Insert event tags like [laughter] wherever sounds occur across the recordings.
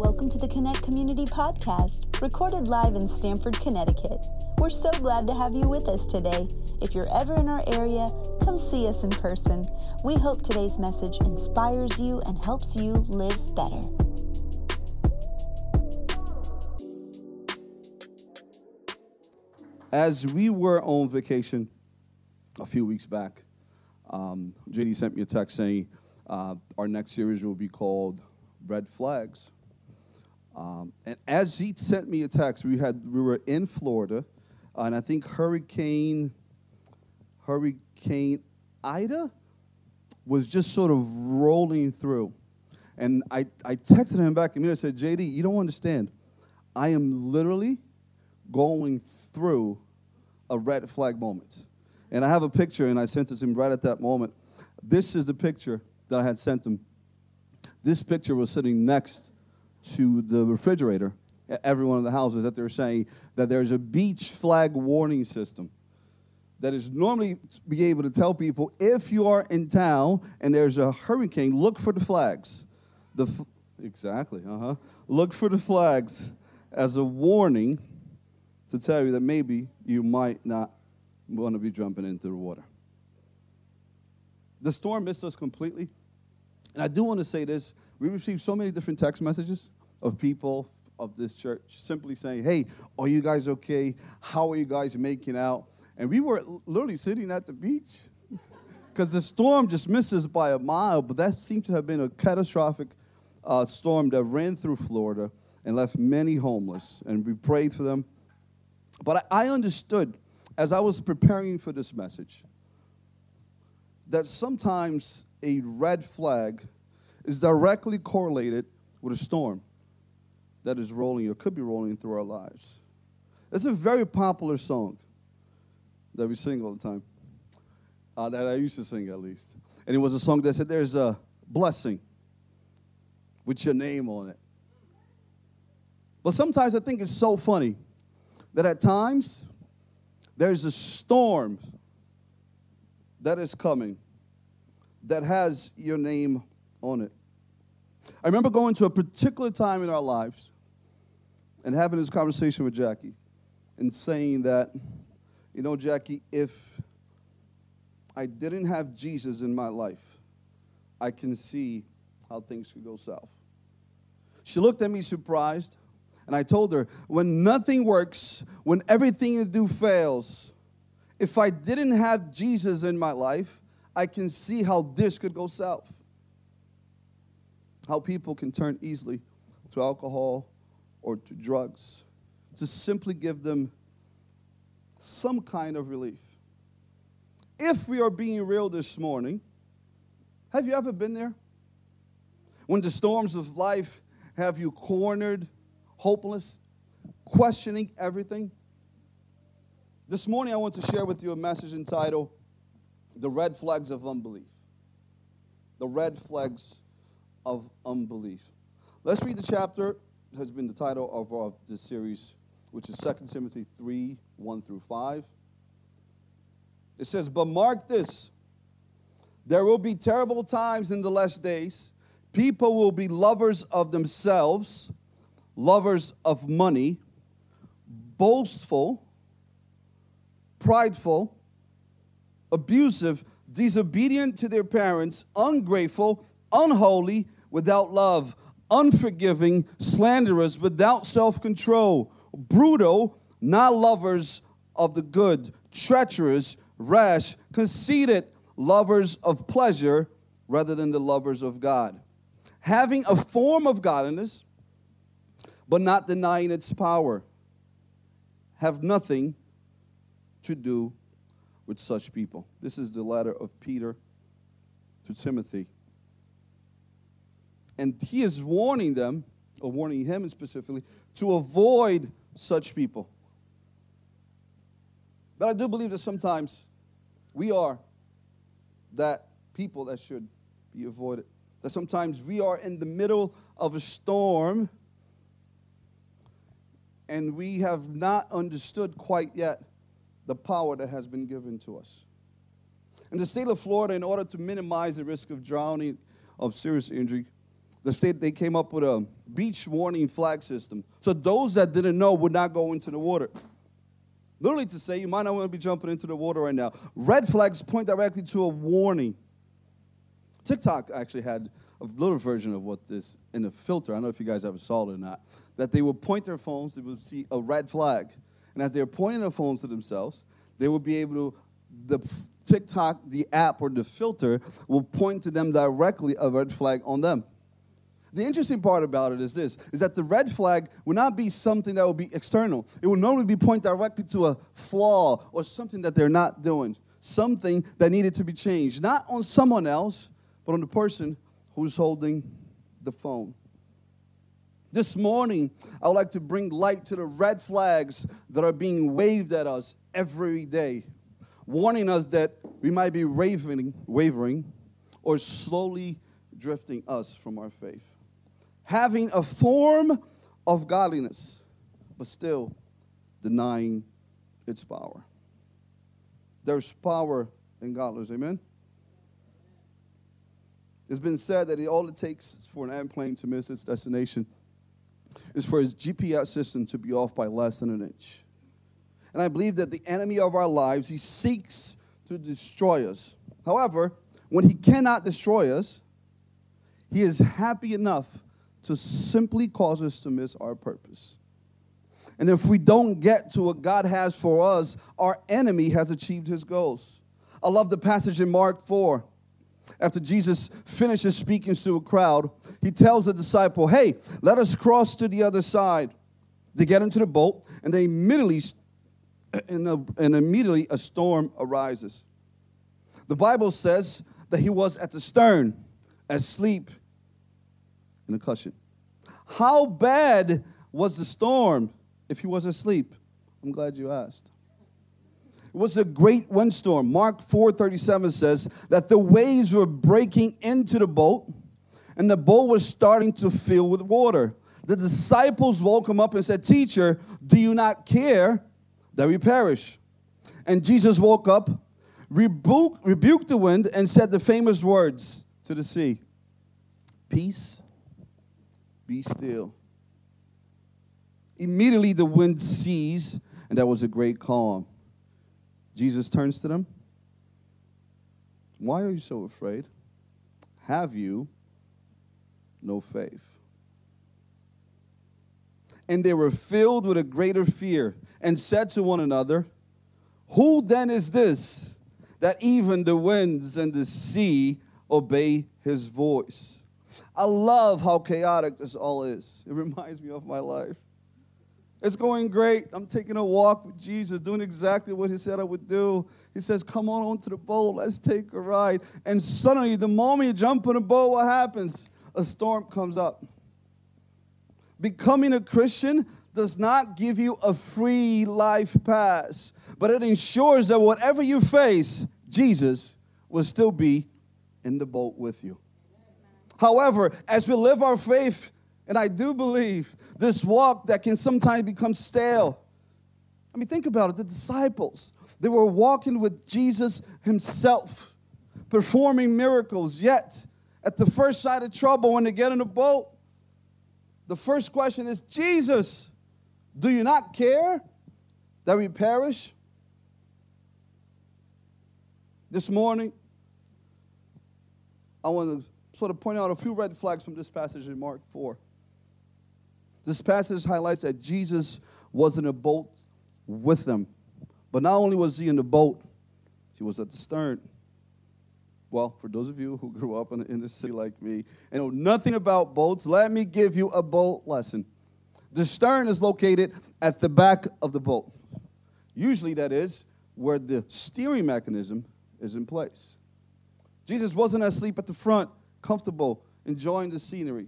Welcome to the Connect Community Podcast, recorded live in Stamford, Connecticut. We're so glad to have you with us today. If you're ever in our area, come see us in person. We hope today's message inspires you and helps you live better. As we were on vacation a few weeks back, um, JD sent me a text saying uh, our next series will be called Red Flags. Um, and as he sent me a text, we had we were in Florida, uh, and I think Hurricane Hurricane Ida was just sort of rolling through. And I, I texted him back and I said, JD, you don't understand. I am literally going through a red flag moment. And I have a picture, and I sent it to him right at that moment. This is the picture that I had sent him. This picture was sitting next to the refrigerator at every one of the houses that they're saying that there's a beach flag warning system that is normally be able to tell people if you are in town and there's a hurricane, look for the flags. The f- exactly, uh huh. Look for the flags as a warning to tell you that maybe you might not want to be jumping into the water. The storm missed us completely. And I do want to say this we received so many different text messages of people of this church simply saying, Hey, are you guys okay? How are you guys making out? And we were literally sitting at the beach because the storm just missed us by a mile, but that seemed to have been a catastrophic uh, storm that ran through Florida and left many homeless. And we prayed for them. But I, I understood as I was preparing for this message that sometimes a red flag is directly correlated with a storm that is rolling or could be rolling through our lives. It's a very popular song that we sing all the time, uh, that I used to sing at least. And it was a song that said, There's a blessing with your name on it. But sometimes I think it's so funny that at times there's a storm that is coming that has your name on it. I remember going to a particular time in our lives and having this conversation with Jackie and saying that, you know, Jackie, if I didn't have Jesus in my life, I can see how things could go south. She looked at me surprised, and I told her, when nothing works, when everything you do fails, if I didn't have Jesus in my life, I can see how this could go south. How people can turn easily to alcohol or to drugs to simply give them some kind of relief. If we are being real this morning, have you ever been there? When the storms of life have you cornered, hopeless, questioning everything? This morning, I want to share with you a message entitled The Red Flags of Unbelief. The Red Flags of Unbelief. Let's read the chapter has been the title of our, this series, which is 2 Timothy 3 1 through 5. It says, But mark this there will be terrible times in the last days. People will be lovers of themselves, lovers of money, boastful, prideful, abusive, disobedient to their parents, ungrateful, unholy, without love unforgiving, slanderous, without self control, brutal, not lovers of the good, treacherous, rash, conceited, lovers of pleasure rather than the lovers of God. Having a form of godliness, but not denying its power. Have nothing to do with such people. This is the letter of Peter to Timothy. And he is warning them, or warning him specifically, to avoid such people. But I do believe that sometimes we are that people that should be avoided. That sometimes we are in the middle of a storm and we have not understood quite yet the power that has been given to us. In the state of Florida, in order to minimize the risk of drowning, of serious injury, the state they came up with a beach warning flag system. So those that didn't know would not go into the water. Literally to say, you might not want to be jumping into the water right now. Red flags point directly to a warning. TikTok actually had a little version of what this in a filter. I don't know if you guys ever saw it or not. That they would point their phones, they would see a red flag. And as they're pointing their phones to themselves, they would be able to, the TikTok, the app, or the filter will point to them directly a red flag on them. The interesting part about it is this is that the red flag will not be something that will be external. It will normally be point directly to a flaw or something that they're not doing, something that needed to be changed, not on someone else, but on the person who's holding the phone. This morning, I would like to bring light to the red flags that are being waved at us every day, warning us that we might be wavering, wavering or slowly drifting us from our faith having a form of godliness, but still denying its power. There's power in godliness, amen? It's been said that all it takes for an airplane to miss its destination is for his GPS system to be off by less than an inch. And I believe that the enemy of our lives, he seeks to destroy us. However, when he cannot destroy us, he is happy enough to simply cause us to miss our purpose. And if we don't get to what God has for us, our enemy has achieved his goals. I love the passage in Mark 4. After Jesus finishes speaking to a crowd, he tells the disciple, Hey, let us cross to the other side. They get into the boat, and they immediately, and, uh, and immediately a storm arises. The Bible says that he was at the stern, asleep in a cushion. How bad was the storm if he was asleep? I'm glad you asked. It was a great windstorm. Mark 4:37 says that the waves were breaking into the boat and the boat was starting to fill with water. The disciples woke him up and said, "Teacher, do you not care that we perish?" And Jesus woke up, rebuked, rebuked the wind and said the famous words to the sea, "Peace, be still. Immediately the wind ceased, and there was a great calm. Jesus turns to them. Why are you so afraid? Have you no faith? And they were filled with a greater fear and said to one another, Who then is this that even the winds and the sea obey his voice? I love how chaotic this all is. It [laughs] reminds me of my life. It's going great. I'm taking a walk with Jesus, doing exactly what he said I would do. He says, Come on onto the boat, let's take a ride. And suddenly, the moment you jump in the boat, what happens? A storm comes up. Becoming a Christian does not give you a free life pass, but it ensures that whatever you face, Jesus will still be in the boat with you. However, as we live our faith, and I do believe this walk that can sometimes become stale. I mean, think about it the disciples, they were walking with Jesus himself, performing miracles, yet at the first sight of trouble, when they get in the boat, the first question is Jesus, do you not care that we perish? This morning, I want to sort of point out a few red flags from this passage in Mark 4. This passage highlights that Jesus was in a boat with them. But not only was he in the boat, he was at the stern. Well, for those of you who grew up in, in a city like me and know nothing about boats, let me give you a boat lesson. The stern is located at the back of the boat. Usually, that is where the steering mechanism is in place. Jesus wasn't asleep at the front, comfortable, enjoying the scenery.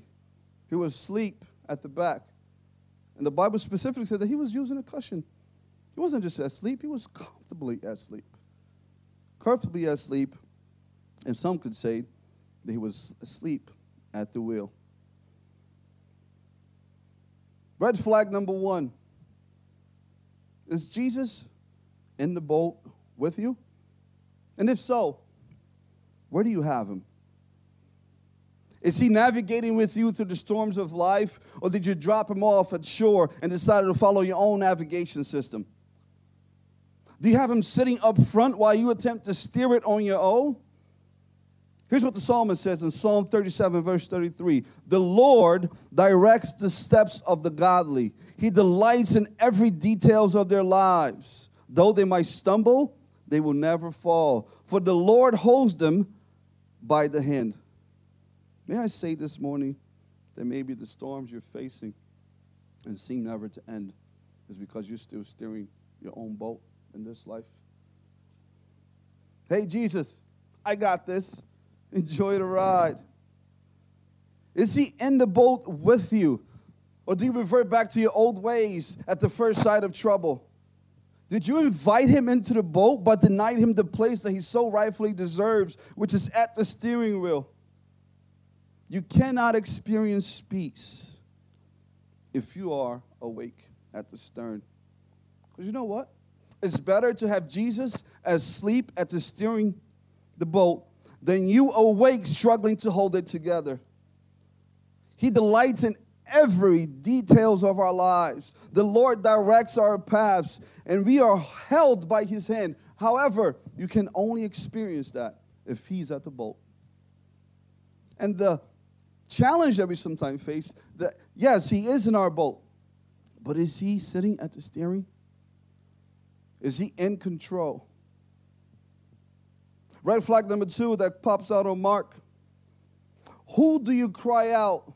He was asleep at the back. And the Bible specifically says that he was using a cushion. He wasn't just asleep, he was comfortably asleep. Comfortably asleep, and some could say that he was asleep at the wheel. Red flag number one Is Jesus in the boat with you? And if so, where do you have him? Is he navigating with you through the storms of life, or did you drop him off at shore and decided to follow your own navigation system? Do you have him sitting up front while you attempt to steer it on your own? Here's what the psalmist says in Psalm 37, verse 33 The Lord directs the steps of the godly, He delights in every details of their lives. Though they might stumble, they will never fall, for the Lord holds them by the hand. May I say this morning that maybe the storms you're facing and seem never to end is because you're still steering your own boat in this life? Hey, Jesus, I got this. Enjoy the ride. Is he in the boat with you? Or do you revert back to your old ways at the first sight of trouble? Did you invite him into the boat but denied him the place that he so rightfully deserves, which is at the steering wheel? You cannot experience peace if you are awake at the stern. Because you know what? It's better to have Jesus asleep at the steering the boat than you awake struggling to hold it together. He delights in every details of our lives. The Lord directs our paths and we are held by his hand. However, you can only experience that if he's at the boat. And the challenge that we sometimes face that yes, he is in our boat. But is he sitting at the steering? Is he in control? Red flag number two that pops out on Mark. Who do you cry out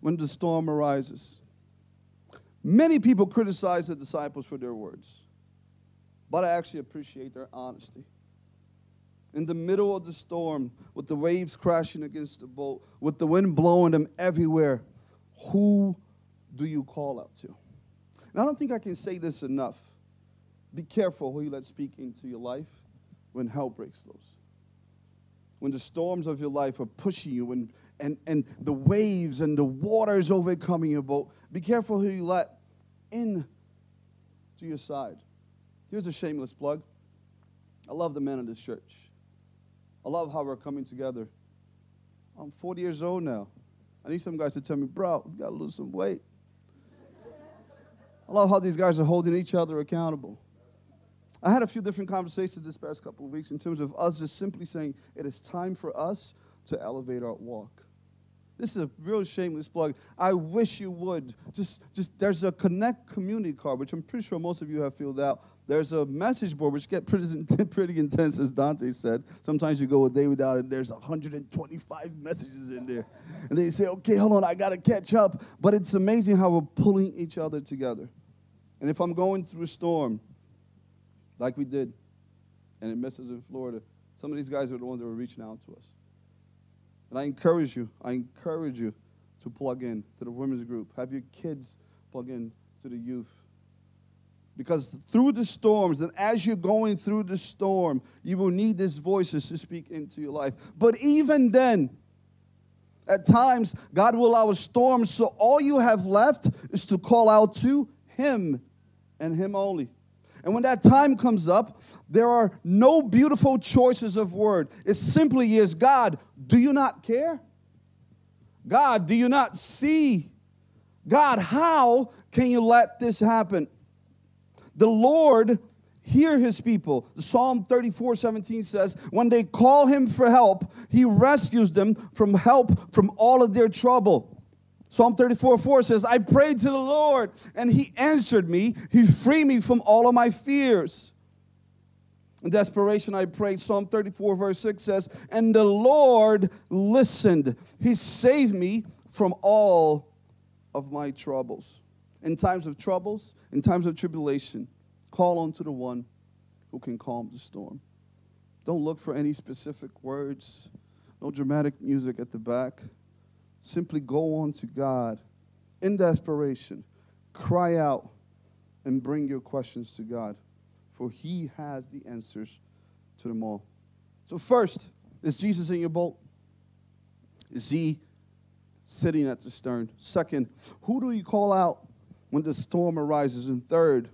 when the storm arises? Many people criticize the disciples for their words, but I actually appreciate their honesty. In the middle of the storm, with the waves crashing against the boat, with the wind blowing them everywhere, who do you call out to? And I don't think I can say this enough. Be careful who you let speak into your life when hell breaks loose. When the storms of your life are pushing you and, and, and the waves and the waters overcoming your boat, be careful who you let in to your side. Here's a shameless plug. I love the men of this church. I love how we're coming together. I'm 40 years old now. I need some guys to tell me, bro, you got to lose some weight. I love how these guys are holding each other accountable. I had a few different conversations this past couple of weeks in terms of us just simply saying it is time for us to elevate our walk. This is a real shameless plug. I wish you would. Just, just there's a Connect community card, which I'm pretty sure most of you have filled out. There's a message board, which get pretty, [laughs] pretty intense, as Dante said. Sometimes you go a day without it, there's 125 messages in there. And they say, okay, hold on, I got to catch up. But it's amazing how we're pulling each other together. And if I'm going through a storm, like we did, and it messes in Florida. Some of these guys are the ones that were reaching out to us. And I encourage you, I encourage you to plug in to the women's group. Have your kids plug in to the youth. Because through the storms, and as you're going through the storm, you will need these voices to speak into your life. But even then, at times, God will allow a storm, so all you have left is to call out to Him and Him only. And when that time comes up, there are no beautiful choices of word. It simply is God, do you not care? God, do you not see? God, how can you let this happen? The Lord hear his people. Psalm 34 17 says, When they call him for help, he rescues them from help from all of their trouble. Psalm 34 4 says, I prayed to the Lord and he answered me. He freed me from all of my fears. In desperation, I prayed. Psalm 34, verse 6 says, And the Lord listened. He saved me from all of my troubles. In times of troubles, in times of tribulation, call on to the one who can calm the storm. Don't look for any specific words, no dramatic music at the back. Simply go on to God in desperation, cry out, and bring your questions to God, for He has the answers to them all. So, first, is Jesus in your boat? Is He sitting at the stern? Second, who do you call out when the storm arises? And third,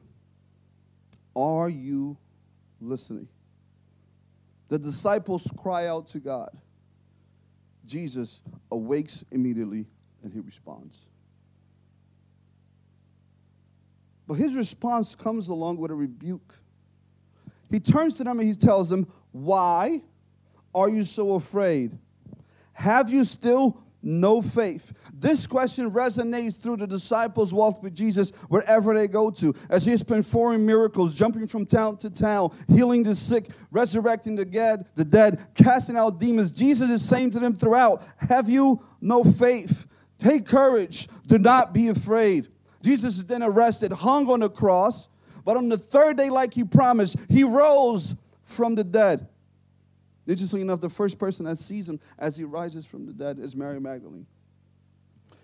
are you listening? The disciples cry out to God. Jesus awakes immediately and he responds. But his response comes along with a rebuke. He turns to them and he tells them, Why are you so afraid? Have you still no faith? This question resonates through the disciples' walk with Jesus wherever they go to. As he performing miracles, jumping from town to town, healing the sick, resurrecting the dead, the dead, casting out demons, Jesus is saying to them throughout, Have you no faith? Take courage. Do not be afraid. Jesus is then arrested, hung on the cross, but on the third day, like he promised, he rose from the dead. Interestingly enough, the first person that sees him as he rises from the dead is Mary Magdalene.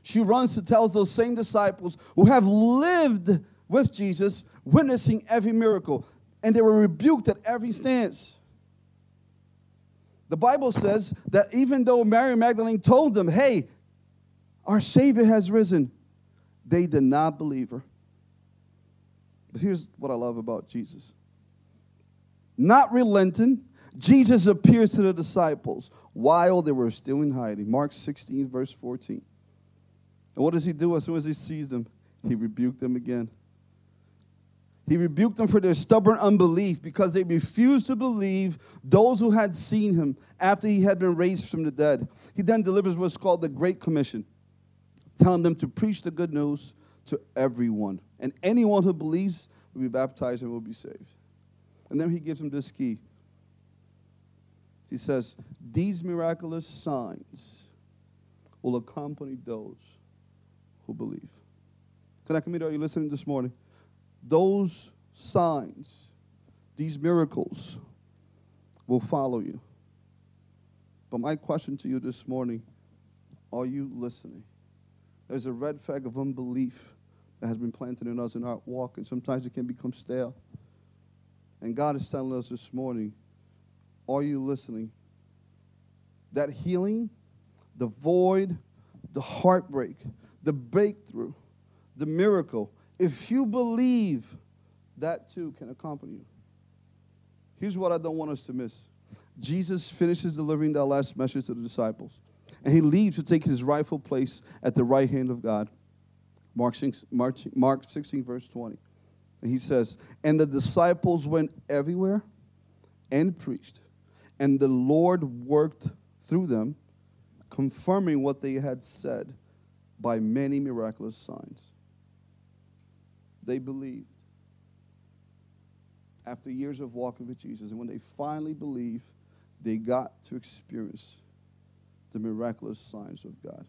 She runs to tell those same disciples who have lived with Jesus, witnessing every miracle, and they were rebuked at every stance. The Bible says that even though Mary Magdalene told them, Hey, our Savior has risen, they did not believe her. But here's what I love about Jesus not relenting, Jesus appears to the disciples while they were still in hiding. Mark 16, verse 14. And what does he do as soon as he sees them? He rebuked them again. He rebuked them for their stubborn unbelief because they refused to believe those who had seen him after he had been raised from the dead. He then delivers what's called the Great Commission, telling them to preach the good news to everyone. And anyone who believes will be baptized and will be saved. And then he gives them this key he says, These miraculous signs will accompany those who believe. Can I commit? Are you listening this morning? Those signs, these miracles will follow you. But my question to you this morning are you listening? There's a red flag of unbelief that has been planted in us in our walk, and sometimes it can become stale. And God is telling us this morning are you listening? That healing, the void, the heartbreak, the breakthrough, the miracle, if you believe, that too can accompany you. Here's what I don't want us to miss Jesus finishes delivering that last message to the disciples, and he leaves to take his rightful place at the right hand of God. Mark 16, Mark 16 verse 20. And he says, And the disciples went everywhere and preached and the Lord worked through them, confirming what they had said by many miraculous signs. They believed. After years of walking with Jesus, and when they finally believed, they got to experience the miraculous signs of God.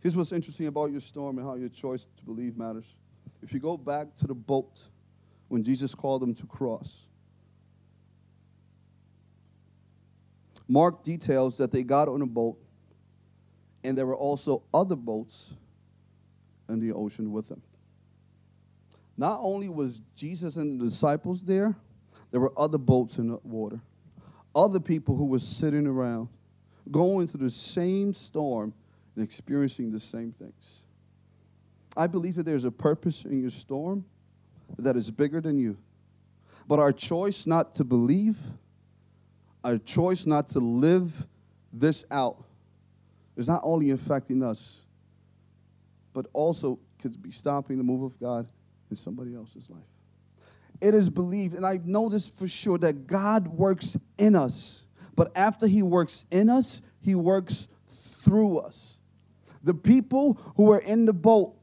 Here's what's interesting about your storm and how your choice to believe matters. If you go back to the boat when Jesus called them to cross, Mark details that they got on a boat, and there were also other boats in the ocean with them. Not only was Jesus and the disciples there, there were other boats in the water. Other people who were sitting around, going through the same storm and experiencing the same things. I believe that there's a purpose in your storm that is bigger than you. But our choice not to believe our choice not to live this out is not only affecting us, but also could be stopping the move of God in somebody else's life. It is believed, and I know this for sure, that God works in us. But after He works in us, He works through us. The people who were in the boat,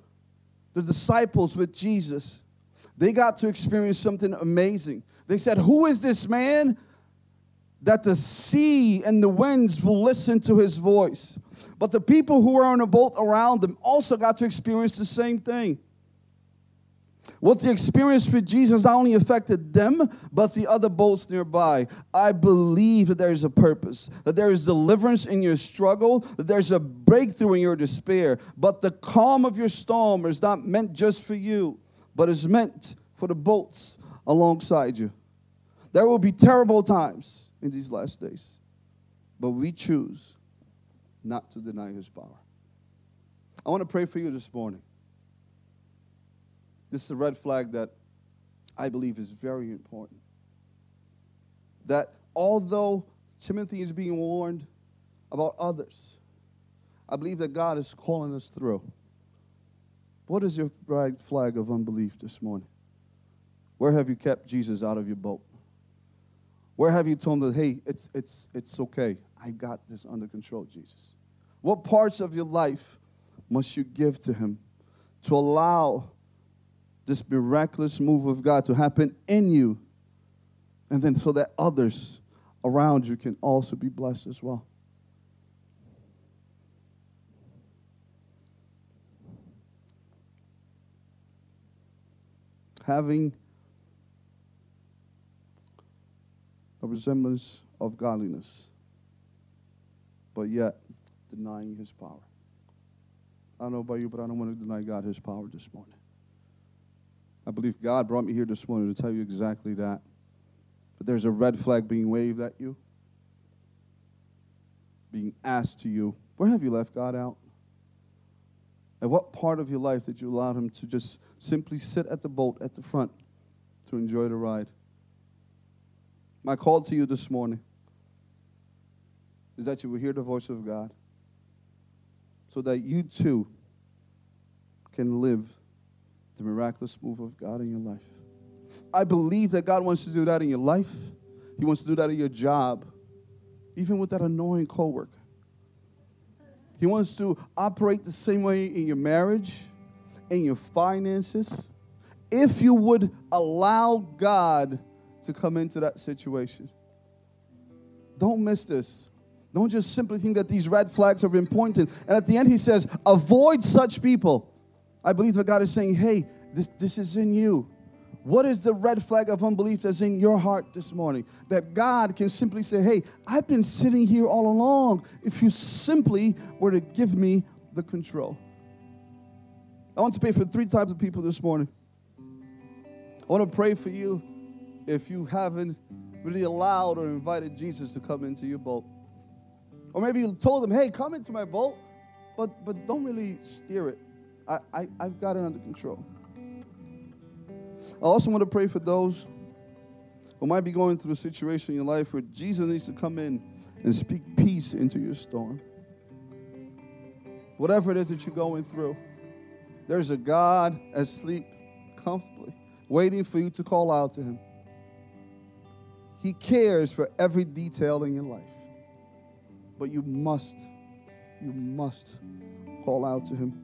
the disciples with Jesus, they got to experience something amazing. They said, Who is this man that the sea and the winds will listen to his voice. But the people who were on a boat around them also got to experience the same thing. What the experience with Jesus not only affected them, but the other boats nearby. I believe that there is a purpose, that there is deliverance in your struggle, that there's a breakthrough in your despair. But the calm of your storm is not meant just for you, but is meant for the boats alongside you. There will be terrible times in these last days. But we choose not to deny his power. I want to pray for you this morning. This is a red flag that I believe is very important. That although Timothy is being warned about others. I believe that God is calling us through. What is your red flag of unbelief this morning? Where have you kept Jesus out of your boat? Where have you told that, hey, it's, it's, it's okay. I got this under control, Jesus? What parts of your life must you give to him to allow this miraculous move of God to happen in you? And then so that others around you can also be blessed as well. Having a resemblance of godliness, but yet denying his power. I don't know about you, but I don't want to deny God his power this morning. I believe God brought me here this morning to tell you exactly that. But there's a red flag being waved at you, being asked to you. Where have you left God out? At what part of your life did you allow Him to just simply sit at the boat at the front to enjoy the ride? My call to you this morning is that you will hear the voice of God so that you too can live the miraculous move of God in your life. I believe that God wants to do that in your life. He wants to do that in your job, even with that annoying coworker. He wants to operate the same way in your marriage, in your finances, if you would allow God to come into that situation. Don't miss this. Don't just simply think that these red flags been pointed. And at the end, he says, avoid such people. I believe that God is saying, hey, this, this is in you. What is the red flag of unbelief that's in your heart this morning? That God can simply say, hey, I've been sitting here all along. If you simply were to give me the control. I want to pray for three types of people this morning. I want to pray for you if you haven't really allowed or invited Jesus to come into your boat. Or maybe you told him, hey, come into my boat, but, but don't really steer it. I, I, I've got it under control. I also want to pray for those who might be going through a situation in your life where Jesus needs to come in and speak peace into your storm. Whatever it is that you're going through, there's a God asleep comfortably, waiting for you to call out to Him. He cares for every detail in your life. But you must, you must call out to Him.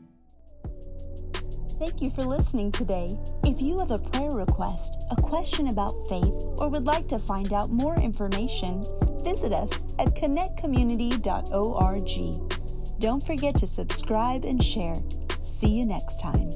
Thank you for listening today. If you have a prayer request, a question about faith, or would like to find out more information, visit us at connectcommunity.org. Don't forget to subscribe and share. See you next time.